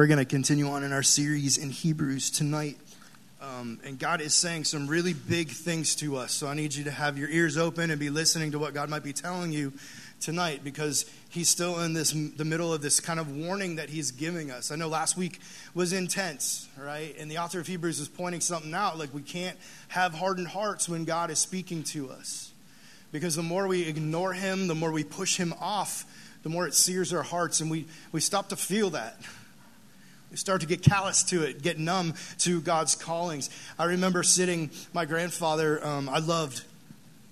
We're going to continue on in our series in Hebrews tonight. Um, and God is saying some really big things to us. So I need you to have your ears open and be listening to what God might be telling you tonight because he's still in this the middle of this kind of warning that he's giving us. I know last week was intense, right? And the author of Hebrews is pointing something out like we can't have hardened hearts when God is speaking to us. Because the more we ignore him, the more we push him off, the more it sears our hearts and we we stop to feel that. Start to get callous to it, get numb to God's callings. I remember sitting, my grandfather, um, I loved,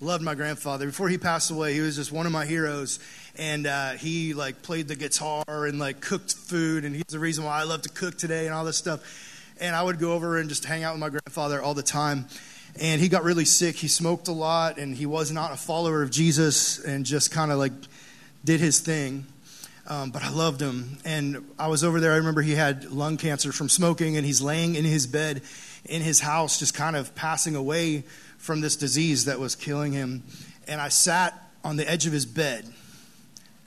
loved my grandfather. Before he passed away, he was just one of my heroes. And uh, he like played the guitar and like cooked food, and he's the reason why I love to cook today and all this stuff. And I would go over and just hang out with my grandfather all the time. And he got really sick. He smoked a lot, and he was not a follower of Jesus, and just kind of like did his thing. Um, but I loved him. And I was over there. I remember he had lung cancer from smoking, and he's laying in his bed in his house, just kind of passing away from this disease that was killing him. And I sat on the edge of his bed,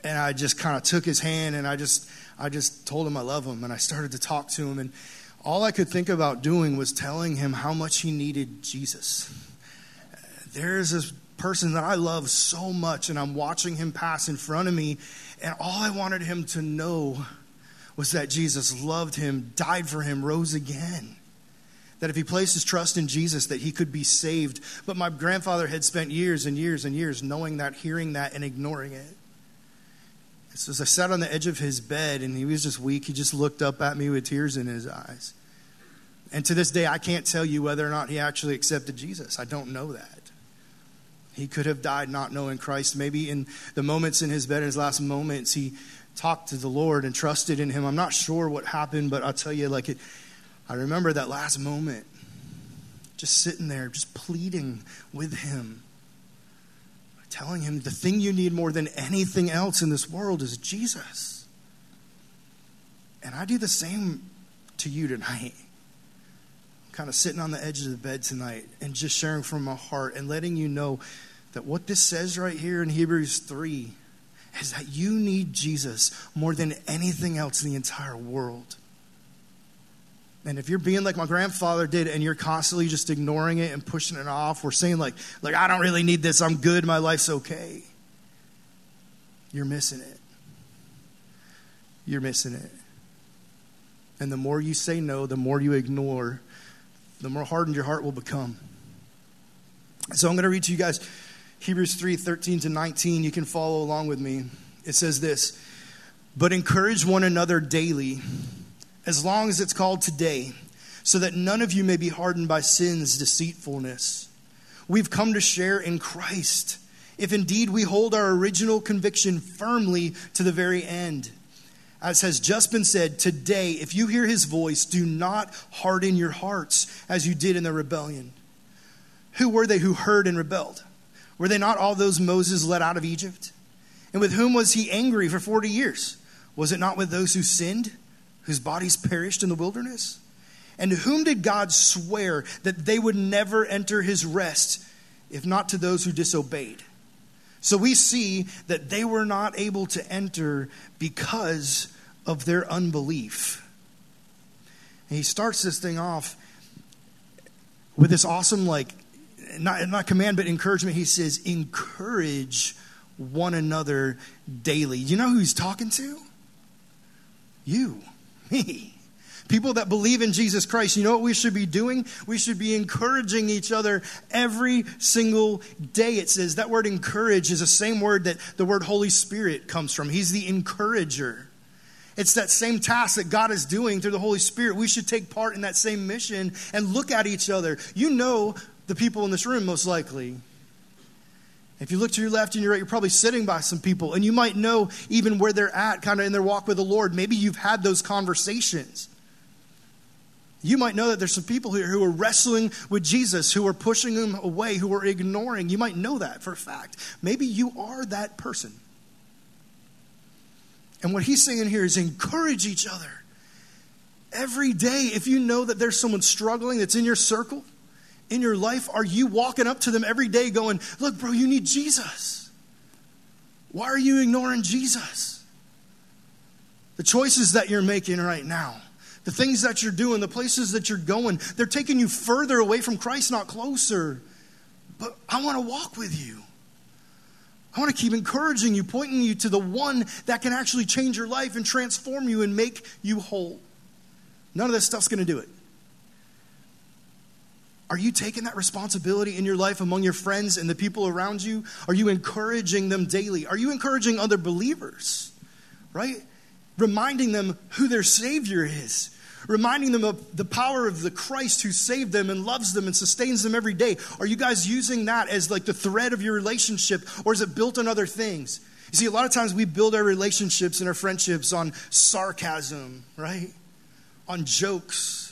and I just kind of took his hand, and I just, I just told him I love him, and I started to talk to him, and all I could think about doing was telling him how much he needed Jesus. There's this person that I love so much, and I'm watching him pass in front of me, and all I wanted him to know was that Jesus loved him, died for him, rose again. That if he placed his trust in Jesus, that he could be saved. But my grandfather had spent years and years and years knowing that, hearing that, and ignoring it. So as I sat on the edge of his bed and he was just weak, he just looked up at me with tears in his eyes. And to this day, I can't tell you whether or not he actually accepted Jesus. I don't know that. He could have died not knowing Christ. Maybe in the moments in his bed, in his last moments, he talked to the Lord and trusted in him. I'm not sure what happened, but I'll tell you, like it, I remember that last moment, just sitting there, just pleading with him, telling him the thing you need more than anything else in this world is Jesus. And I do the same to you tonight kind of sitting on the edge of the bed tonight and just sharing from my heart and letting you know that what this says right here in Hebrews 3 is that you need Jesus more than anything else in the entire world. And if you're being like my grandfather did and you're constantly just ignoring it and pushing it off, we're saying like, like I don't really need this, I'm good, my life's okay. You're missing it. You're missing it. And the more you say no, the more you ignore, the more hardened your heart will become. So I'm going to read to you guys Hebrews 3 13 to 19. You can follow along with me. It says this But encourage one another daily, as long as it's called today, so that none of you may be hardened by sin's deceitfulness. We've come to share in Christ, if indeed we hold our original conviction firmly to the very end. As has just been said, today, if you hear his voice, do not harden your hearts as you did in the rebellion. Who were they who heard and rebelled? Were they not all those Moses led out of Egypt? And with whom was he angry for 40 years? Was it not with those who sinned, whose bodies perished in the wilderness? And to whom did God swear that they would never enter his rest, if not to those who disobeyed? So we see that they were not able to enter because of their unbelief. And he starts this thing off with this awesome, like, not, not command, but encouragement. He says, encourage one another daily. You know who he's talking to? You, me. People that believe in Jesus Christ, you know what we should be doing? We should be encouraging each other every single day. It says that word encourage is the same word that the word Holy Spirit comes from. He's the encourager. It's that same task that God is doing through the Holy Spirit. We should take part in that same mission and look at each other. You know the people in this room, most likely. If you look to your left and your right, you're probably sitting by some people, and you might know even where they're at, kind of in their walk with the Lord. Maybe you've had those conversations. You might know that there's some people here who are wrestling with Jesus, who are pushing him away, who are ignoring. You might know that for a fact. Maybe you are that person. And what he's saying here is encourage each other. Every day, if you know that there's someone struggling that's in your circle, in your life, are you walking up to them every day going, Look, bro, you need Jesus? Why are you ignoring Jesus? The choices that you're making right now The things that you're doing, the places that you're going, they're taking you further away from Christ, not closer. But I want to walk with you. I want to keep encouraging you, pointing you to the one that can actually change your life and transform you and make you whole. None of this stuff's going to do it. Are you taking that responsibility in your life among your friends and the people around you? Are you encouraging them daily? Are you encouraging other believers? Right? Reminding them who their Savior is. Reminding them of the power of the Christ who saved them and loves them and sustains them every day. Are you guys using that as like the thread of your relationship or is it built on other things? You see, a lot of times we build our relationships and our friendships on sarcasm, right? On jokes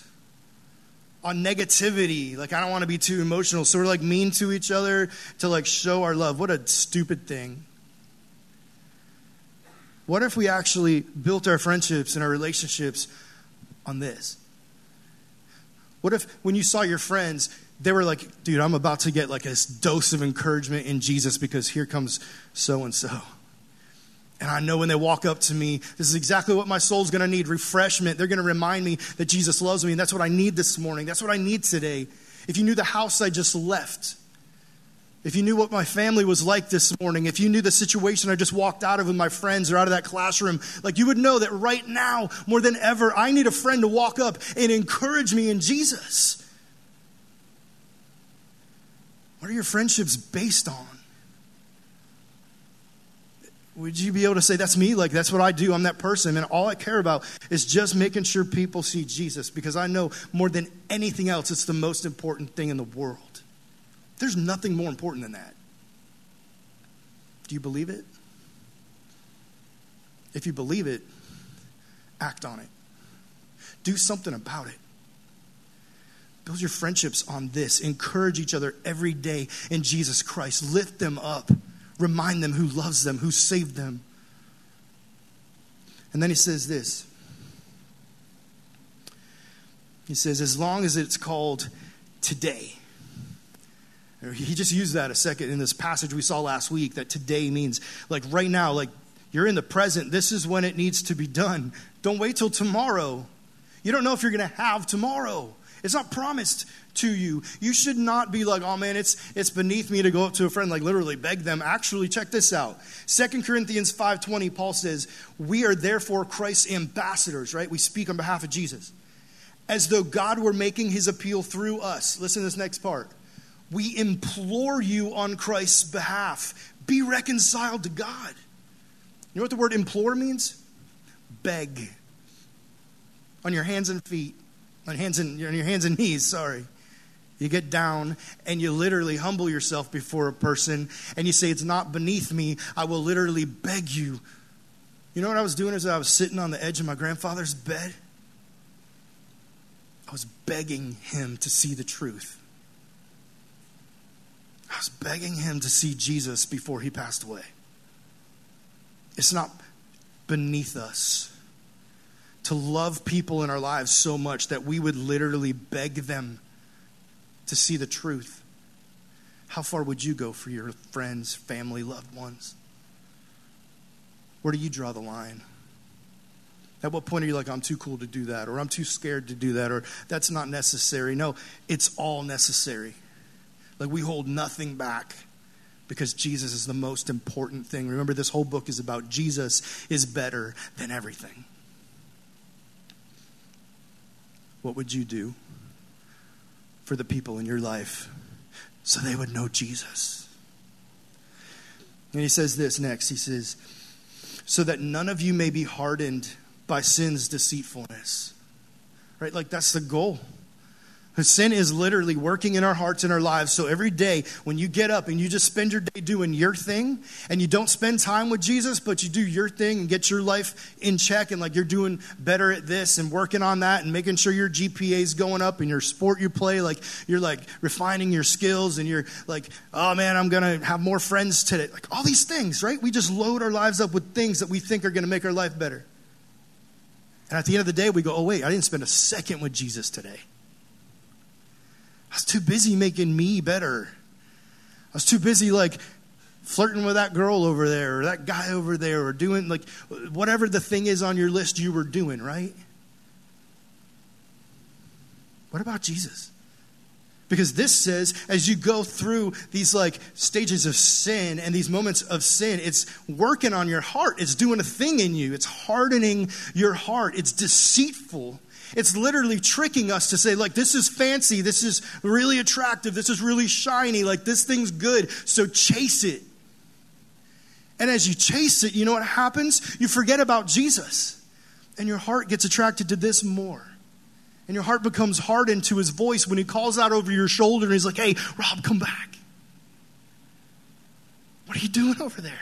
on negativity. Like, I don't want to be too emotional. So we're like mean to each other to like show our love. What a stupid thing. What if we actually built our friendships and our relationships on this? What if when you saw your friends, they were like, dude, I'm about to get like a dose of encouragement in Jesus because here comes so and so. And I know when they walk up to me, this is exactly what my soul's going to need refreshment. They're going to remind me that Jesus loves me. And that's what I need this morning. That's what I need today. If you knew the house I just left, if you knew what my family was like this morning, if you knew the situation I just walked out of with my friends or out of that classroom, like you would know that right now, more than ever, I need a friend to walk up and encourage me in Jesus. What are your friendships based on? Would you be able to say, That's me? Like, that's what I do. I'm that person. And all I care about is just making sure people see Jesus because I know more than anything else, it's the most important thing in the world. There's nothing more important than that. Do you believe it? If you believe it, act on it. Do something about it. Build your friendships on this. Encourage each other every day in Jesus Christ. Lift them up remind them who loves them, who saved them. And then he says this He says, as long as it's called today. He just used that a second in this passage we saw last week that today means like right now, like you're in the present. This is when it needs to be done. Don't wait till tomorrow. You don't know if you're going to have tomorrow. It's not promised to you. You should not be like, oh man, it's, it's beneath me to go up to a friend, like literally beg them. Actually, check this out. Second Corinthians 5.20, Paul says, we are therefore Christ's ambassadors, right? We speak on behalf of Jesus. As though God were making his appeal through us. Listen to this next part. We implore you on Christ's behalf. Be reconciled to God. You know what the word implore means? Beg. On your hands and feet on hands and on your hands and knees, sorry. You get down and you literally humble yourself before a person and you say, It's not beneath me. I will literally beg you. You know what I was doing is I was sitting on the edge of my grandfather's bed? I was begging him to see the truth. I was begging him to see Jesus before he passed away. It's not beneath us to love people in our lives so much that we would literally beg them to see the truth. How far would you go for your friends, family, loved ones? Where do you draw the line? At what point are you like, I'm too cool to do that, or I'm too scared to do that, or that's not necessary? No, it's all necessary. Like we hold nothing back because Jesus is the most important thing. Remember, this whole book is about Jesus is better than everything. What would you do for the people in your life so they would know Jesus? And he says this next. He says, so that none of you may be hardened by sin's deceitfulness. Right? Like that's the goal. Sin is literally working in our hearts and our lives. So every day when you get up and you just spend your day doing your thing and you don't spend time with Jesus, but you do your thing and get your life in check and like you're doing better at this and working on that and making sure your GPA is going up and your sport you play, like you're like refining your skills and you're like, oh man, I'm going to have more friends today. Like all these things, right? We just load our lives up with things that we think are going to make our life better. And at the end of the day, we go, oh wait, I didn't spend a second with Jesus today. Was too busy making me better. I was too busy like flirting with that girl over there or that guy over there or doing like whatever the thing is on your list you were doing, right? What about Jesus? Because this says, as you go through these like stages of sin and these moments of sin, it's working on your heart. It's doing a thing in you. It's hardening your heart. It's deceitful. It's literally tricking us to say, like, this is fancy. This is really attractive. This is really shiny. Like, this thing's good. So chase it. And as you chase it, you know what happens? You forget about Jesus. And your heart gets attracted to this more. And your heart becomes hardened to his voice when he calls out over your shoulder and he's like, hey, Rob, come back. What are you doing over there?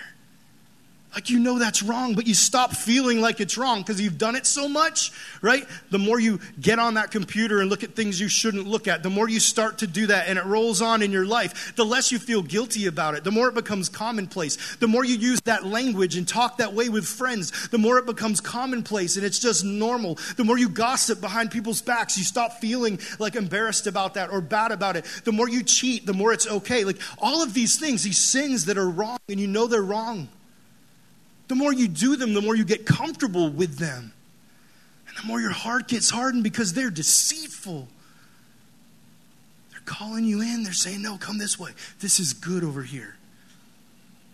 Like you know that's wrong, but you stop feeling like it's wrong because you've done it so much, right? The more you get on that computer and look at things you shouldn't look at, the more you start to do that and it rolls on in your life, the less you feel guilty about it, the more it becomes commonplace. The more you use that language and talk that way with friends, the more it becomes commonplace and it's just normal. The more you gossip behind people's backs, you stop feeling like embarrassed about that or bad about it. The more you cheat, the more it's okay. Like all of these things, these sins that are wrong and you know they're wrong. The more you do them, the more you get comfortable with them. And the more your heart gets hardened because they're deceitful. They're calling you in, they're saying, No, come this way. This is good over here.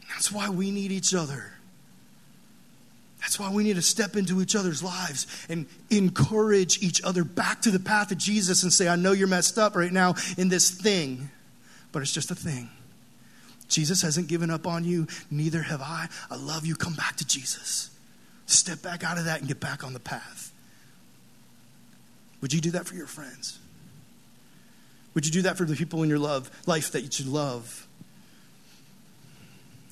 That's why we need each other. That's why we need to step into each other's lives and encourage each other back to the path of Jesus and say, I know you're messed up right now in this thing, but it's just a thing. Jesus hasn't given up on you, neither have I. I love you. Come back to Jesus. Step back out of that and get back on the path. Would you do that for your friends? Would you do that for the people in your love life that you love?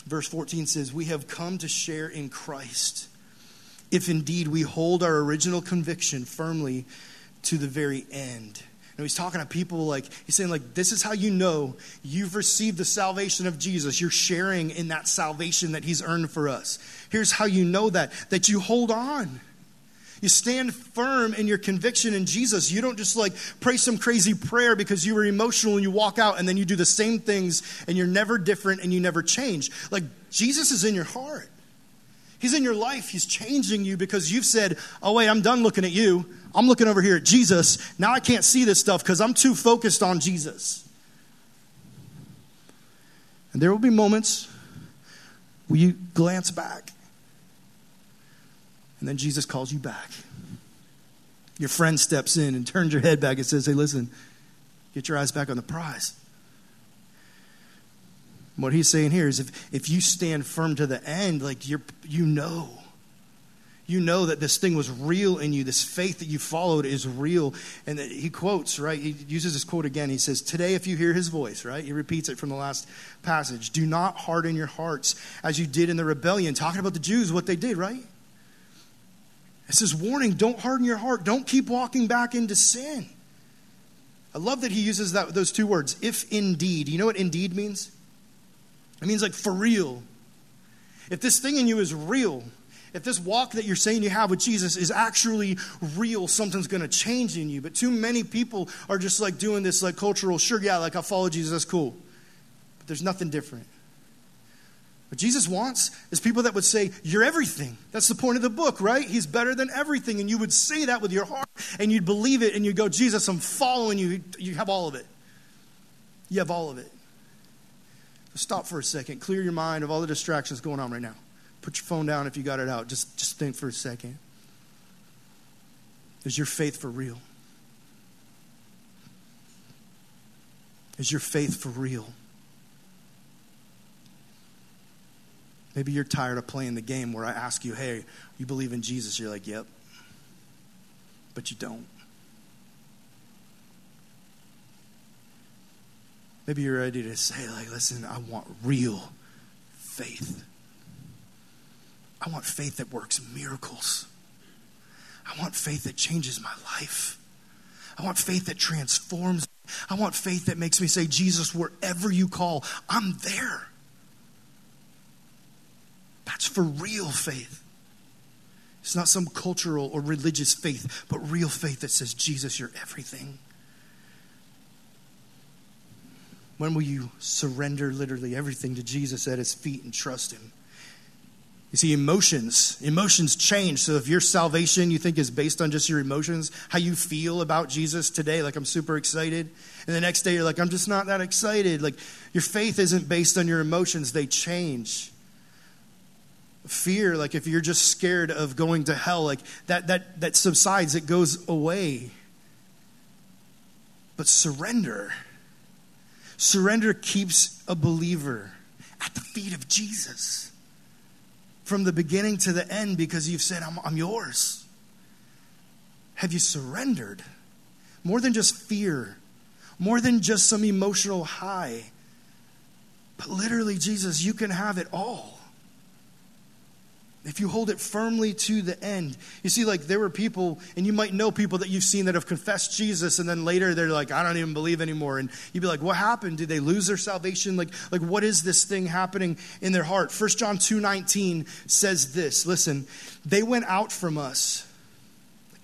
Verse 14 says, We have come to share in Christ, if indeed we hold our original conviction firmly to the very end. He's talking to people like, he's saying, like, this is how you know you've received the salvation of Jesus. You're sharing in that salvation that he's earned for us. Here's how you know that, that you hold on. You stand firm in your conviction in Jesus. You don't just like pray some crazy prayer because you were emotional and you walk out and then you do the same things and you're never different and you never change. Like Jesus is in your heart. He's in your life. He's changing you because you've said, Oh, wait, I'm done looking at you. I'm looking over here at Jesus. Now I can't see this stuff because I'm too focused on Jesus. And there will be moments where you glance back, and then Jesus calls you back. Your friend steps in and turns your head back and says, Hey, listen, get your eyes back on the prize. What he's saying here is if, if you stand firm to the end, like you're, you know you know that this thing was real in you. This faith that you followed is real. And he quotes, right? He uses this quote again. He says, Today, if you hear his voice, right? He repeats it from the last passage. Do not harden your hearts as you did in the rebellion. Talking about the Jews, what they did, right? It says, warning, don't harden your heart. Don't keep walking back into sin. I love that he uses that, those two words, if indeed. You know what indeed means? It means like for real. If this thing in you is real, if this walk that you're saying you have with Jesus is actually real, something's going to change in you. But too many people are just like doing this like cultural, sure, yeah, like I follow Jesus, that's cool. But there's nothing different. What Jesus wants is people that would say, You're everything. That's the point of the book, right? He's better than everything. And you would say that with your heart and you'd believe it and you'd go, Jesus, I'm following you. You have all of it. You have all of it. Stop for a second. Clear your mind of all the distractions going on right now. Put your phone down if you got it out. Just, just think for a second. Is your faith for real? Is your faith for real? Maybe you're tired of playing the game where I ask you, hey, you believe in Jesus? You're like, yep. But you don't. Maybe you're ready to say, like, listen, I want real faith. I want faith that works miracles. I want faith that changes my life. I want faith that transforms. I want faith that makes me say, Jesus, wherever you call, I'm there. That's for real faith. It's not some cultural or religious faith, but real faith that says, Jesus, you're everything. When will you surrender literally everything to Jesus at his feet and trust him? You see, emotions, emotions change. So if your salvation you think is based on just your emotions, how you feel about Jesus today, like I'm super excited, and the next day you're like, I'm just not that excited. Like your faith isn't based on your emotions, they change. Fear, like if you're just scared of going to hell, like that that that subsides, it goes away. But surrender. Surrender keeps a believer at the feet of Jesus from the beginning to the end because you've said, I'm, I'm yours? Have you surrendered? More than just fear, more than just some emotional high, but literally, Jesus, you can have it all if you hold it firmly to the end. You see, like there were people, and you might know people that you've seen that have confessed Jesus, and then later they're like, I don't even believe anymore. And you'd be like, What happened? Did they lose their salvation? Like, like what is this thing happening in their heart? 1 John 2 19 says this. Listen, they went out from us.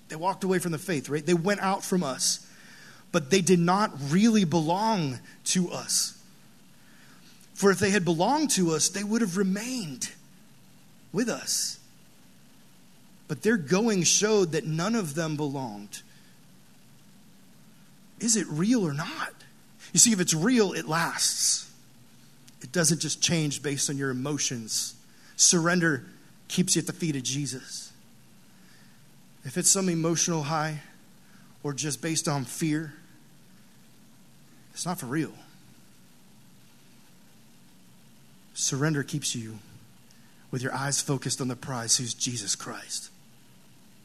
They walked away from the faith, right? They went out from us, but they did not really belong to us. For if they had belonged to us, they would have remained with us. But their going showed that none of them belonged. Is it real or not? You see, if it's real, it lasts. It doesn't just change based on your emotions. Surrender keeps you at the feet of Jesus. If it's some emotional high or just based on fear, it's not for real. Surrender keeps you with your eyes focused on the prize, who's Jesus Christ?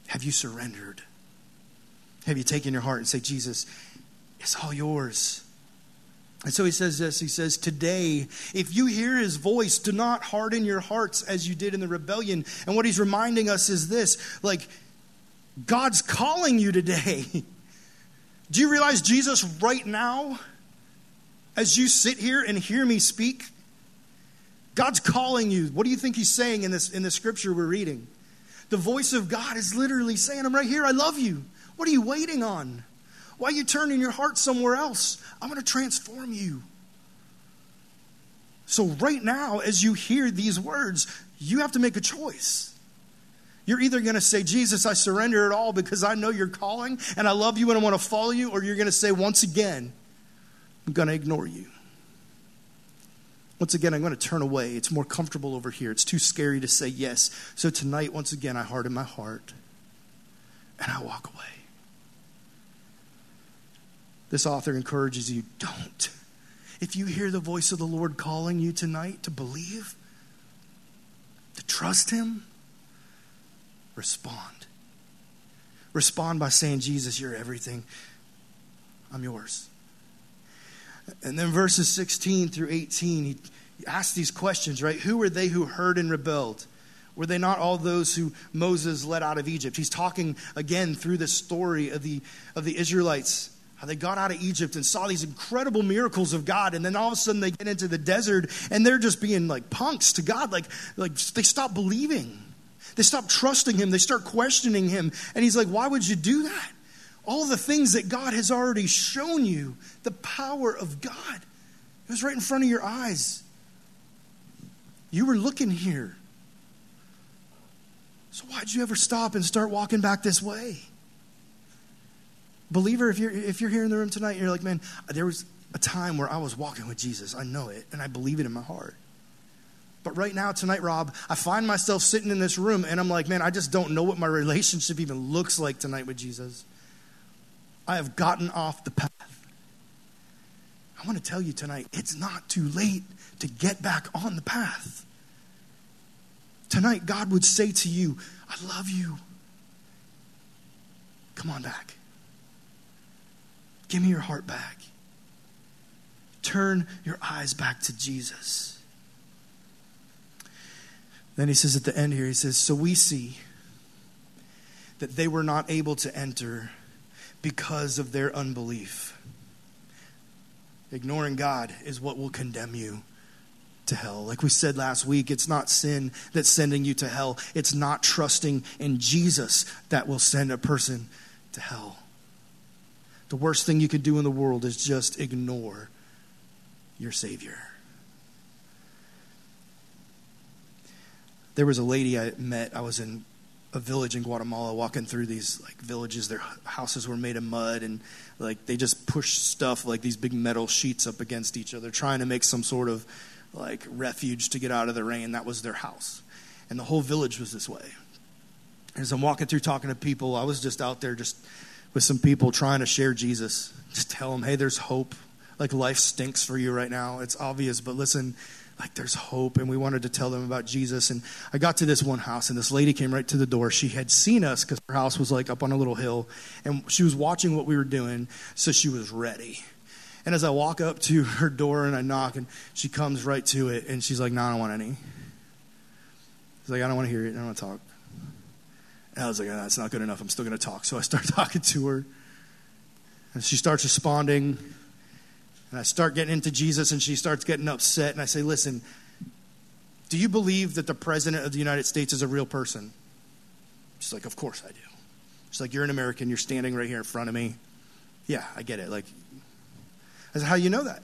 Have you surrendered? Have you taken your heart and say, Jesus, it's all yours? And so he says this He says, Today, if you hear his voice, do not harden your hearts as you did in the rebellion. And what he's reminding us is this like, God's calling you today. Do you realize Jesus, right now, as you sit here and hear me speak, God's calling you. What do you think he's saying in this, in the scripture we're reading? The voice of God is literally saying, I'm right here. I love you. What are you waiting on? Why are you turning your heart somewhere else? I'm going to transform you. So, right now, as you hear these words, you have to make a choice. You're either going to say, Jesus, I surrender it all because I know you're calling and I love you and I want to follow you, or you're going to say, once again, I'm going to ignore you. Once again, I'm going to turn away. It's more comfortable over here. It's too scary to say yes. So tonight, once again, I harden my heart and I walk away. This author encourages you don't. If you hear the voice of the Lord calling you tonight to believe, to trust Him, respond. Respond by saying, Jesus, you're everything. I'm yours. And then verses 16 through 18, he, asks these questions, right? Who were they who heard and rebelled? Were they not all those who Moses led out of Egypt? He's talking again through the story of the, of the Israelites, how they got out of Egypt and saw these incredible miracles of God. And then all of a sudden they get into the desert and they're just being like punks to God. Like, like they stop believing. They stop trusting him. They start questioning him. And he's like, Why would you do that? All the things that God has already shown you, the power of God. It was right in front of your eyes. You were looking here. So why'd you ever stop and start walking back this way? Believer, if you're if you're here in the room tonight, you're like, man, there was a time where I was walking with Jesus. I know it, and I believe it in my heart. But right now, tonight, Rob, I find myself sitting in this room and I'm like, man, I just don't know what my relationship even looks like tonight with Jesus. I have gotten off the path. I want to tell you tonight, it's not too late to get back on the path. Tonight, God would say to you, I love you. Come on back. Give me your heart back. Turn your eyes back to Jesus. Then he says at the end here, he says, So we see that they were not able to enter because of their unbelief. Ignoring God is what will condemn you to hell. Like we said last week, it's not sin that's sending you to hell. It's not trusting in Jesus that will send a person to hell. The worst thing you could do in the world is just ignore your Savior. there was a lady I met. I was in a village in Guatemala walking through these like villages. Their houses were made of mud and like they just pushed stuff like these big metal sheets up against each other, trying to make some sort of like refuge to get out of the rain. That was their house. And the whole village was this way. As I'm walking through talking to people, I was just out there just with some people trying to share Jesus. Just tell them, hey, there's hope. Like life stinks for you right now. It's obvious, but listen, like there's hope and we wanted to tell them about jesus. And i got to this one house and this lady came right to the door. She had seen us because her house was like up on a little hill and she was watching what we were doing so she was ready. And as i walk up to her door and i knock and she comes right to it and she's like no i don't want any. She's like i don't want to hear it. I don't want to talk. And i was like oh, that's not good enough. I'm still going to talk. So i start talking to her. And she starts responding and I start getting into Jesus, and she starts getting upset. And I say, Listen, do you believe that the President of the United States is a real person? She's like, Of course I do. She's like, You're an American. You're standing right here in front of me. Yeah, I get it. Like, I said, How do you know that?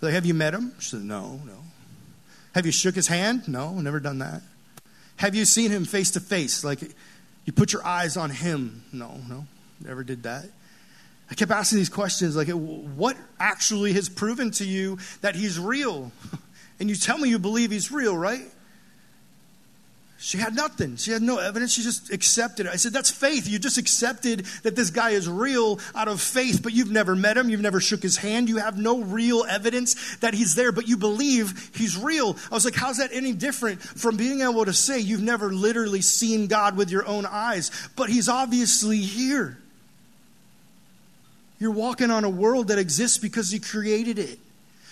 Like, have you met him? She said, No, no. Have you shook his hand? No, never done that. Have you seen him face to face? Like, you put your eyes on him? No, no, never did that. I kept asking these questions like, what actually has proven to you that he's real? And you tell me you believe he's real, right? She had nothing. She had no evidence. She just accepted it. I said, That's faith. You just accepted that this guy is real out of faith, but you've never met him. You've never shook his hand. You have no real evidence that he's there, but you believe he's real. I was like, How's that any different from being able to say you've never literally seen God with your own eyes, but he's obviously here? You're walking on a world that exists because He created it.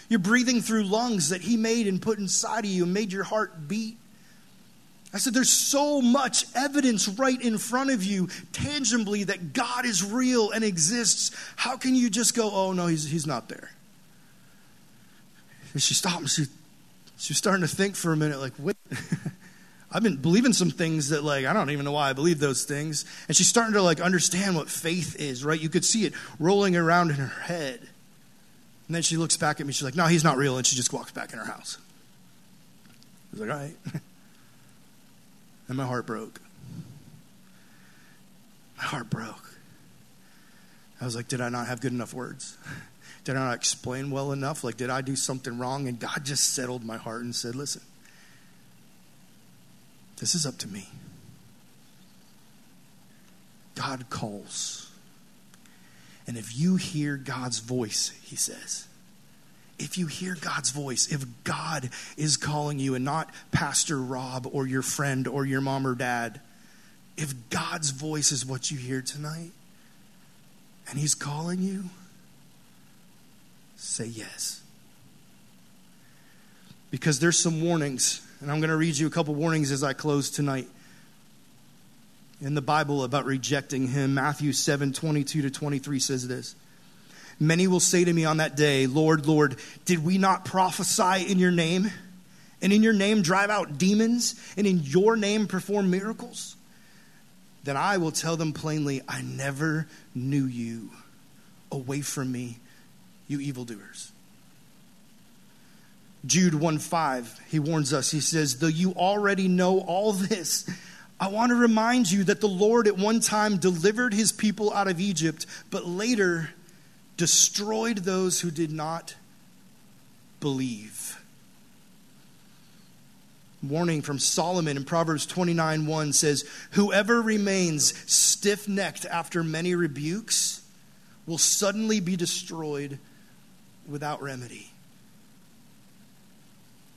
You're breathing through lungs that He made and put inside of you and made your heart beat. I said, There's so much evidence right in front of you, tangibly, that God is real and exists. How can you just go, Oh, no, He's, he's not there? And she stopped and she, she was starting to think for a minute, like, wait. I've been believing some things that like I don't even know why I believe those things. And she's starting to like understand what faith is, right? You could see it rolling around in her head. And then she looks back at me, she's like, No, he's not real, and she just walks back in her house. I was like, all right. and my heart broke. My heart broke. I was like, did I not have good enough words? Did I not explain well enough? Like, did I do something wrong? And God just settled my heart and said, listen, this is up to me. God calls. And if you hear God's voice, he says, if you hear God's voice, if God is calling you and not Pastor Rob or your friend or your mom or dad, if God's voice is what you hear tonight and he's calling you, say yes. Because there's some warnings and I'm going to read you a couple warnings as I close tonight in the Bible about rejecting him. Matthew 7 22 to 23 says this Many will say to me on that day, Lord, Lord, did we not prophesy in your name? And in your name drive out demons? And in your name perform miracles? Then I will tell them plainly, I never knew you. Away from me, you evildoers. Jude 1 5, he warns us. He says, Though you already know all this, I want to remind you that the Lord at one time delivered his people out of Egypt, but later destroyed those who did not believe. Warning from Solomon in Proverbs 29 1 says, Whoever remains stiff necked after many rebukes will suddenly be destroyed without remedy.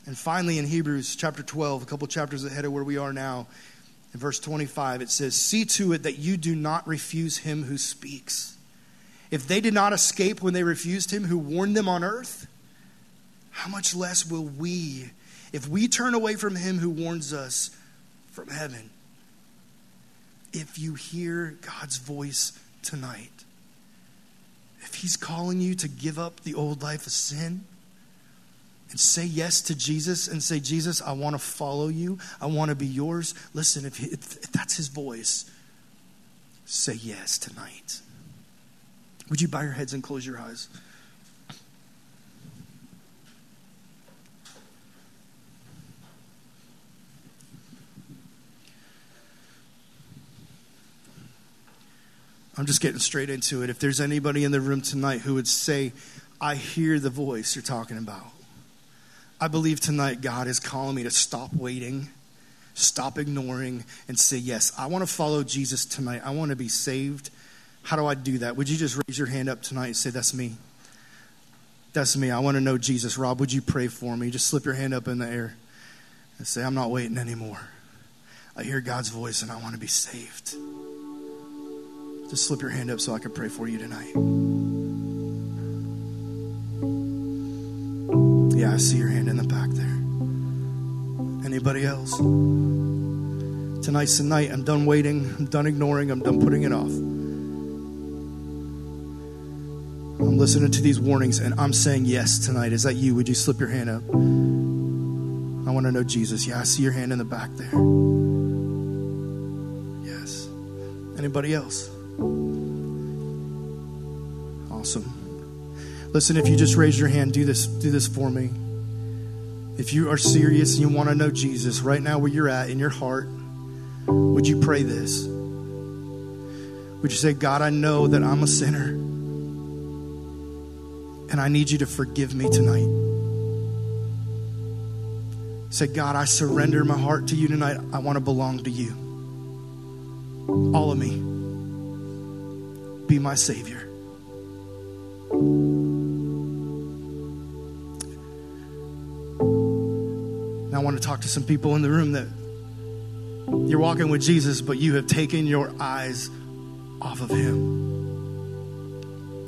And finally, in Hebrews chapter 12, a couple chapters ahead of where we are now, in verse 25, it says, See to it that you do not refuse him who speaks. If they did not escape when they refused him who warned them on earth, how much less will we if we turn away from him who warns us from heaven? If you hear God's voice tonight, if he's calling you to give up the old life of sin, and say yes to Jesus and say, Jesus, I want to follow you. I want to be yours. Listen, if, he, if that's his voice, say yes tonight. Would you bow your heads and close your eyes? I'm just getting straight into it. If there's anybody in the room tonight who would say, I hear the voice you're talking about, I believe tonight God is calling me to stop waiting, stop ignoring, and say, Yes, I want to follow Jesus tonight. I want to be saved. How do I do that? Would you just raise your hand up tonight and say, That's me? That's me. I want to know Jesus. Rob, would you pray for me? Just slip your hand up in the air and say, I'm not waiting anymore. I hear God's voice and I want to be saved. Just slip your hand up so I can pray for you tonight. See your hand in the back there. Anybody else? Tonight's the night. I'm done waiting. I'm done ignoring. I'm done putting it off. I'm listening to these warnings and I'm saying yes tonight. Is that you? Would you slip your hand up? I want to know Jesus. Yeah, I see your hand in the back there. Yes. Anybody else? Awesome. Listen, if you just raise your hand, do this do this for me. If you are serious and you want to know Jesus right now where you're at in your heart, would you pray this? Would you say, God, I know that I'm a sinner and I need you to forgive me tonight? Say, God, I surrender my heart to you tonight. I want to belong to you. All of me. Be my Savior. Want to talk to some people in the room that you're walking with Jesus, but you have taken your eyes off of Him.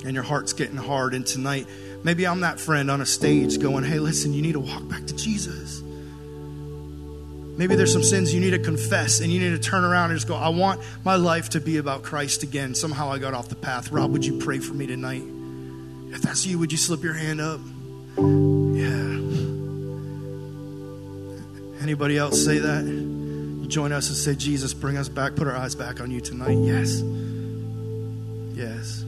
And your heart's getting hard. And tonight, maybe I'm that friend on a stage going, hey, listen, you need to walk back to Jesus. Maybe there's some sins you need to confess and you need to turn around and just go, I want my life to be about Christ again. Somehow I got off the path. Rob, would you pray for me tonight? If that's you, would you slip your hand up? Anybody else say that? Join us and say, Jesus, bring us back, put our eyes back on you tonight. Yes. Yes.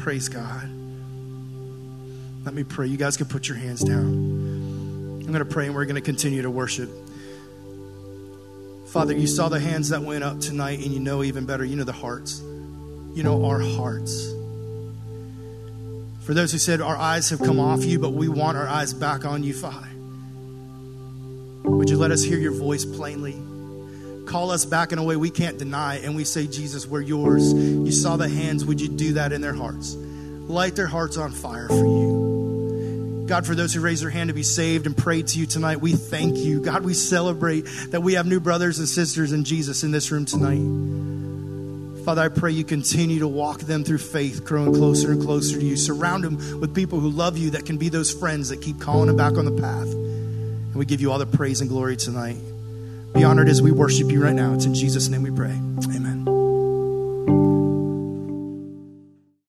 Praise God. Let me pray. You guys can put your hands down. I'm going to pray and we're going to continue to worship. Father, you saw the hands that went up tonight, and you know even better, you know the hearts. You know our hearts. For those who said, Our eyes have come off you, but we want our eyes back on you, Father. Would you let us hear your voice plainly? Call us back in a way we can't deny, and we say, Jesus, we're yours. You saw the hands. Would you do that in their hearts? Light their hearts on fire for you. God, for those who raise their hand to be saved and pray to you tonight, we thank you. God, we celebrate that we have new brothers and sisters in Jesus in this room tonight. Father, I pray you continue to walk them through faith, growing closer and closer to you. Surround them with people who love you, that can be those friends that keep calling them back on the path. And we give you all the praise and glory tonight. Be honored as we worship you right now. It's in Jesus' name we pray.